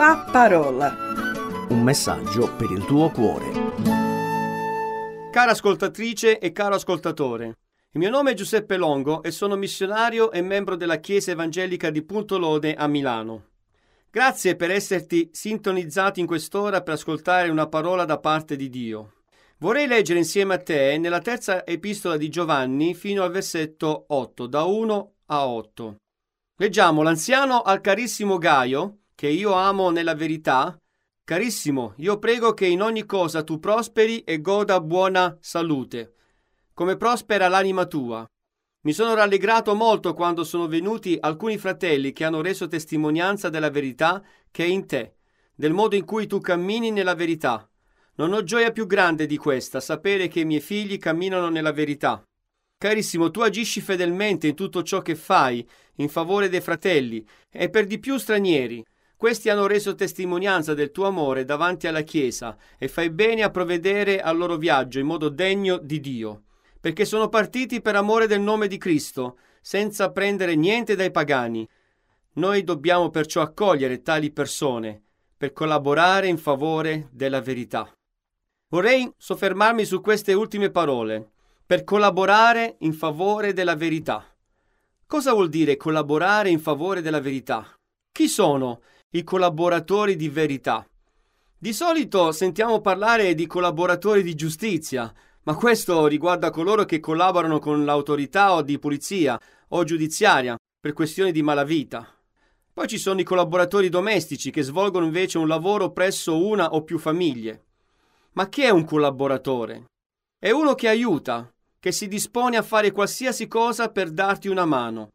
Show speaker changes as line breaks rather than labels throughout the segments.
La parola.
Un messaggio per il tuo cuore.
Cara ascoltatrice e caro ascoltatore, il mio nome è Giuseppe Longo e sono missionario e membro della Chiesa Evangelica di Punto Lode a Milano. Grazie per esserti sintonizzato in quest'ora per ascoltare una parola da parte di Dio. Vorrei leggere insieme a te nella terza epistola di Giovanni fino al versetto 8, da 1 a 8. Leggiamo l'anziano al carissimo Gaio, che io amo nella verità. Carissimo, io prego che in ogni cosa tu prosperi e goda buona salute, come prospera l'anima tua. Mi sono rallegrato molto quando sono venuti alcuni fratelli che hanno reso testimonianza della verità che è in te, del modo in cui tu cammini nella verità. Non ho gioia più grande di questa, sapere che i miei figli camminano nella verità. Carissimo, tu agisci fedelmente in tutto ciò che fai, in favore dei fratelli, e per di più stranieri. Questi hanno reso testimonianza del tuo amore davanti alla Chiesa, e fai bene a provvedere al loro viaggio in modo degno di Dio, perché sono partiti per amore del nome di Cristo, senza prendere niente dai pagani. Noi dobbiamo perciò accogliere tali persone, per collaborare in favore della verità. Vorrei soffermarmi su queste ultime parole, per collaborare in favore della verità. Cosa vuol dire collaborare in favore della verità? Chi sono i collaboratori di verità? Di solito sentiamo parlare di collaboratori di giustizia, ma questo riguarda coloro che collaborano con l'autorità o di polizia o giudiziaria per questioni di malavita. Poi ci sono i collaboratori domestici che svolgono invece un lavoro presso una o più famiglie. Ma chi è un collaboratore? È uno che aiuta, che si dispone a fare qualsiasi cosa per darti una mano.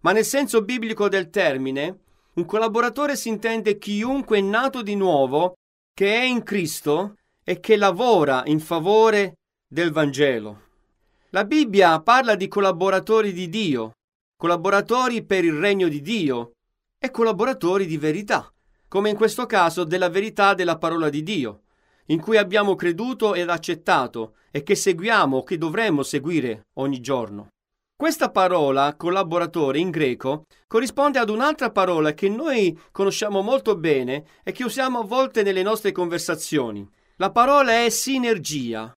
Ma nel senso biblico del termine, un collaboratore si intende chiunque è nato di nuovo, che è in Cristo e che lavora in favore del Vangelo. La Bibbia parla di collaboratori di Dio, collaboratori per il regno di Dio e collaboratori di verità, come in questo caso della verità della parola di Dio in cui abbiamo creduto ed accettato e che seguiamo che dovremmo seguire ogni giorno. Questa parola, collaboratore in greco, corrisponde ad un'altra parola che noi conosciamo molto bene e che usiamo a volte nelle nostre conversazioni. La parola è sinergia.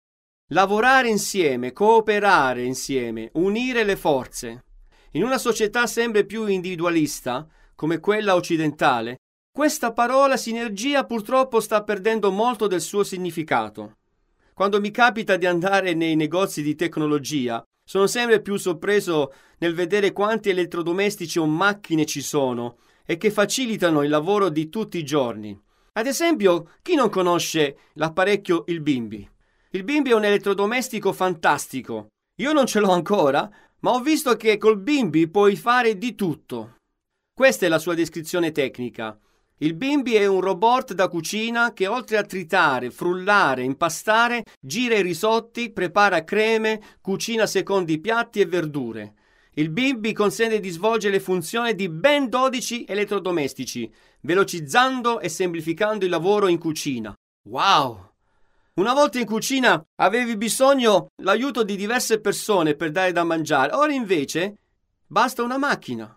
Lavorare insieme, cooperare insieme, unire le forze. In una società sempre più individualista, come quella occidentale, questa parola sinergia purtroppo sta perdendo molto del suo significato. Quando mi capita di andare nei negozi di tecnologia, sono sempre più sorpreso nel vedere quanti elettrodomestici o macchine ci sono e che facilitano il lavoro di tutti i giorni. Ad esempio, chi non conosce l'apparecchio il Bimbi? Il Bimbi è un elettrodomestico fantastico. Io non ce l'ho ancora, ma ho visto che col Bimbi puoi fare di tutto. Questa è la sua descrizione tecnica. Il bimbi è un robot da cucina che oltre a tritare, frullare, impastare, gira i risotti, prepara creme, cucina secondo i piatti e verdure. Il bimbi consente di svolgere le funzioni di ben 12 elettrodomestici, velocizzando e semplificando il lavoro in cucina. Wow! Una volta in cucina avevi bisogno l'aiuto di diverse persone per dare da mangiare, ora invece basta una macchina.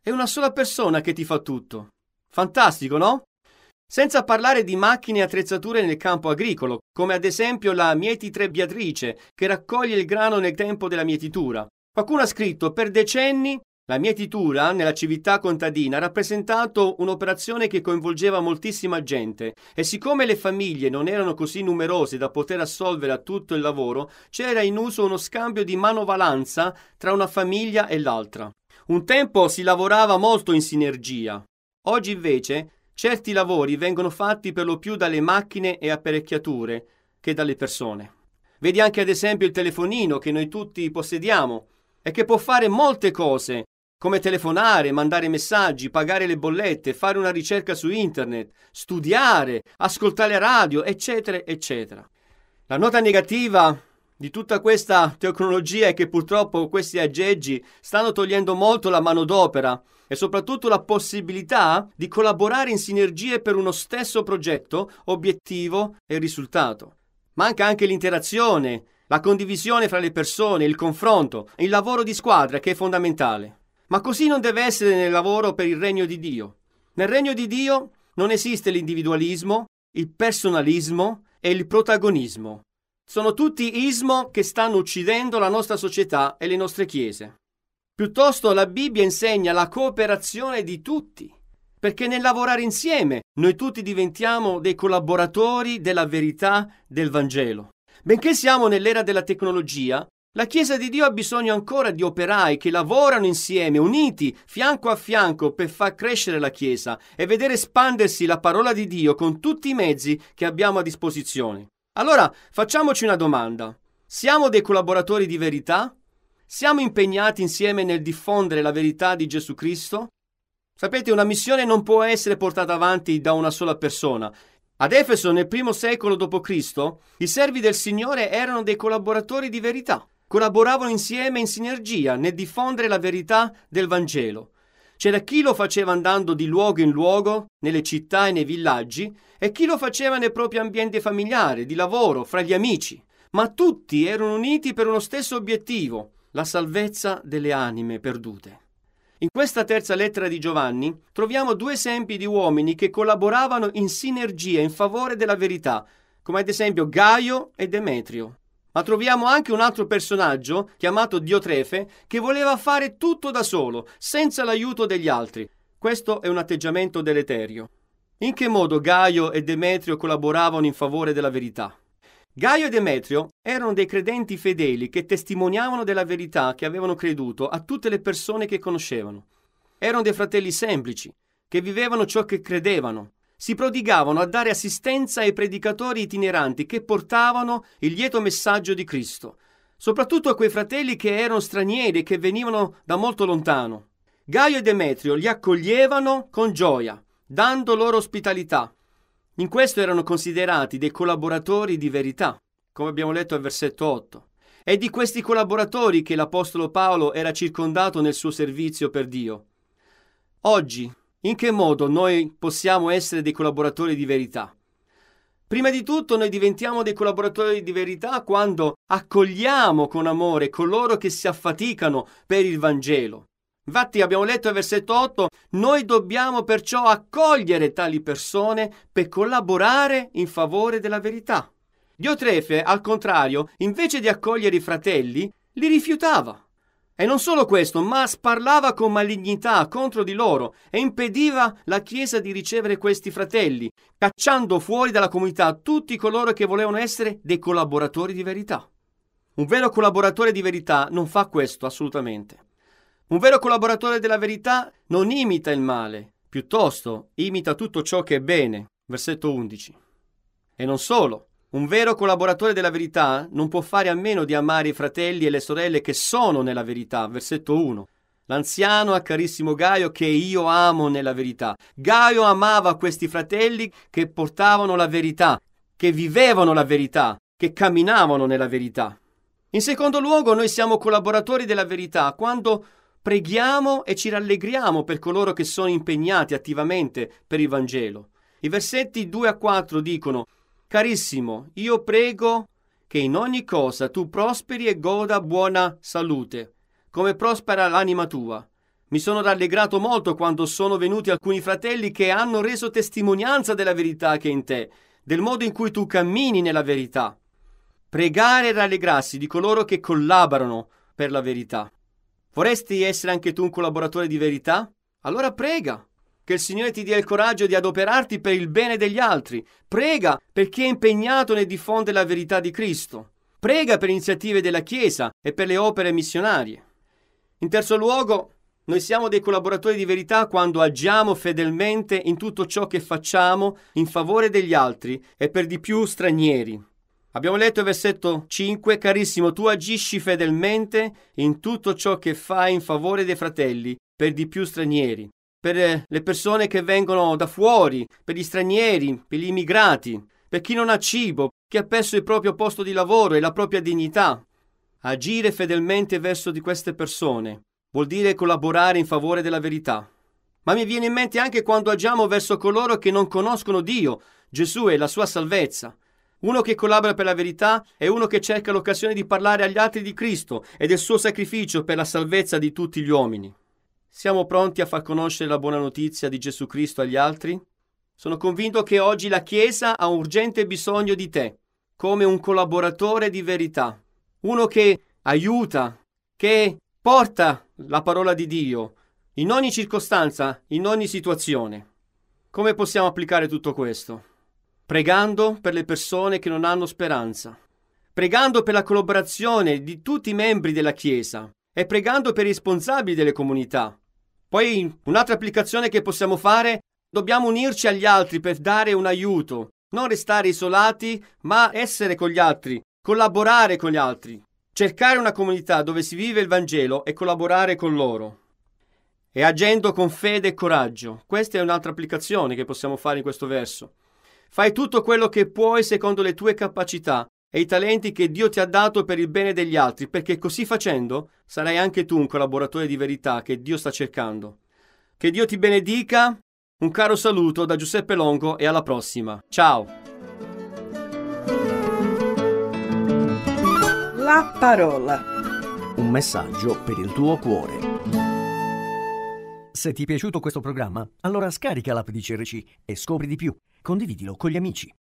È una sola persona che ti fa tutto. Fantastico, no? Senza parlare di macchine e attrezzature nel campo agricolo, come ad esempio la mietitrebbiatrice che raccoglie il grano nel tempo della mietitura. Qualcuno ha scritto per decenni la mietitura nella civiltà contadina ha rappresentato un'operazione che coinvolgeva moltissima gente e siccome le famiglie non erano così numerose da poter assolvere a tutto il lavoro, c'era in uso uno scambio di manovalanza tra una famiglia e l'altra. Un tempo si lavorava molto in sinergia, Oggi invece certi lavori vengono fatti per lo più dalle macchine e apparecchiature che dalle persone. Vedi anche ad esempio il telefonino che noi tutti possediamo e che può fare molte cose, come telefonare, mandare messaggi, pagare le bollette, fare una ricerca su internet, studiare, ascoltare radio, eccetera, eccetera. La nota negativa di tutta questa tecnologia è che purtroppo questi aggeggi stanno togliendo molto la manodopera e soprattutto la possibilità di collaborare in sinergie per uno stesso progetto, obiettivo e risultato. Manca anche l'interazione, la condivisione fra le persone, il confronto, il lavoro di squadra che è fondamentale. Ma così non deve essere nel lavoro per il regno di Dio. Nel regno di Dio non esiste l'individualismo, il personalismo e il protagonismo. Sono tutti ismo che stanno uccidendo la nostra società e le nostre chiese. Piuttosto la Bibbia insegna la cooperazione di tutti, perché nel lavorare insieme noi tutti diventiamo dei collaboratori della verità del Vangelo. Benché siamo nell'era della tecnologia, la Chiesa di Dio ha bisogno ancora di operai che lavorano insieme, uniti, fianco a fianco, per far crescere la Chiesa e vedere espandersi la parola di Dio con tutti i mezzi che abbiamo a disposizione. Allora, facciamoci una domanda. Siamo dei collaboratori di verità? Siamo impegnati insieme nel diffondere la verità di Gesù Cristo? Sapete, una missione non può essere portata avanti da una sola persona. Ad Efeso, nel primo secolo d.C., i servi del Signore erano dei collaboratori di verità collaboravano insieme in sinergia nel diffondere la verità del Vangelo. C'era chi lo faceva andando di luogo in luogo, nelle città e nei villaggi, e chi lo faceva nel proprio ambiente familiare, di lavoro, fra gli amici. Ma tutti erano uniti per uno stesso obiettivo, la salvezza delle anime perdute. In questa terza lettera di Giovanni troviamo due esempi di uomini che collaboravano in sinergia in favore della verità, come ad esempio Gaio e Demetrio. Ma troviamo anche un altro personaggio, chiamato Diotrefe, che voleva fare tutto da solo, senza l'aiuto degli altri. Questo è un atteggiamento deleterio. In che modo Gaio e Demetrio collaboravano in favore della verità? Gaio e Demetrio erano dei credenti fedeli che testimoniavano della verità che avevano creduto a tutte le persone che conoscevano. Erano dei fratelli semplici, che vivevano ciò che credevano, si prodigavano a dare assistenza ai predicatori itineranti che portavano il lieto messaggio di Cristo, soprattutto a quei fratelli che erano stranieri e che venivano da molto lontano. Gaio e Demetrio li accoglievano con gioia, dando loro ospitalità. In questo erano considerati dei collaboratori di verità, come abbiamo letto al versetto 8. È di questi collaboratori che l'Apostolo Paolo era circondato nel suo servizio per Dio. Oggi in che modo noi possiamo essere dei collaboratori di verità? Prima di tutto noi diventiamo dei collaboratori di verità quando accogliamo con amore coloro che si affaticano per il Vangelo. Infatti abbiamo letto al versetto 8, noi dobbiamo perciò accogliere tali persone per collaborare in favore della verità. Diotrefe, al contrario, invece di accogliere i fratelli, li rifiutava. E non solo questo, ma sparlava con malignità contro di loro e impediva la Chiesa di ricevere questi fratelli, cacciando fuori dalla comunità tutti coloro che volevano essere dei collaboratori di verità. Un vero collaboratore di verità non fa questo assolutamente. Un vero collaboratore della verità non imita il male, piuttosto imita tutto ciò che è bene. Versetto 11. E non solo, un vero collaboratore della verità non può fare a meno di amare i fratelli e le sorelle che sono nella verità. Versetto 1. L'anziano a carissimo Gaio che io amo nella verità. Gaio amava questi fratelli che portavano la verità, che vivevano la verità, che camminavano nella verità. In secondo luogo, noi siamo collaboratori della verità quando preghiamo e ci rallegriamo per coloro che sono impegnati attivamente per il Vangelo. I versetti 2 a 4 dicono Carissimo, io prego che in ogni cosa tu prosperi e goda buona salute, come prospera l'anima tua. Mi sono rallegrato molto quando sono venuti alcuni fratelli che hanno reso testimonianza della verità che è in te, del modo in cui tu cammini nella verità. Pregare e rallegrarsi di coloro che collaborano per la verità. Vorresti essere anche tu un collaboratore di verità? Allora prega, che il Signore ti dia il coraggio di adoperarti per il bene degli altri. Prega per chi è impegnato nel diffondere la verità di Cristo. Prega per iniziative della Chiesa e per le opere missionarie. In terzo luogo, noi siamo dei collaboratori di verità quando agiamo fedelmente in tutto ciò che facciamo in favore degli altri e per di più stranieri. Abbiamo letto il versetto 5, carissimo, tu agisci fedelmente in tutto ciò che fai in favore dei fratelli, per di più stranieri per le persone che vengono da fuori, per gli stranieri, per gli immigrati, per chi non ha cibo, chi ha perso il proprio posto di lavoro e la propria dignità. Agire fedelmente verso di queste persone vuol dire collaborare in favore della verità. Ma mi viene in mente anche quando agiamo verso coloro che non conoscono Dio, Gesù e la sua salvezza. Uno che collabora per la verità è uno che cerca l'occasione di parlare agli altri di Cristo e del suo sacrificio per la salvezza di tutti gli uomini. Siamo pronti a far conoscere la buona notizia di Gesù Cristo agli altri? Sono convinto che oggi la Chiesa ha un urgente bisogno di te, come un collaboratore di verità, uno che aiuta, che porta la parola di Dio in ogni circostanza, in ogni situazione. Come possiamo applicare tutto questo? Pregando per le persone che non hanno speranza, pregando per la collaborazione di tutti i membri della Chiesa e pregando per i responsabili delle comunità. Poi un'altra applicazione che possiamo fare, dobbiamo unirci agli altri per dare un aiuto, non restare isolati, ma essere con gli altri, collaborare con gli altri, cercare una comunità dove si vive il Vangelo e collaborare con loro. E agendo con fede e coraggio. Questa è un'altra applicazione che possiamo fare in questo verso. Fai tutto quello che puoi secondo le tue capacità e i talenti che Dio ti ha dato per il bene degli altri, perché così facendo sarai anche tu un collaboratore di verità che Dio sta cercando. Che Dio ti benedica, un caro saluto da Giuseppe Longo e alla prossima. Ciao!
La parola. Un messaggio per il tuo cuore. Se ti è piaciuto questo programma, allora scarica l'app di CRC e scopri di più. Condividilo con gli amici.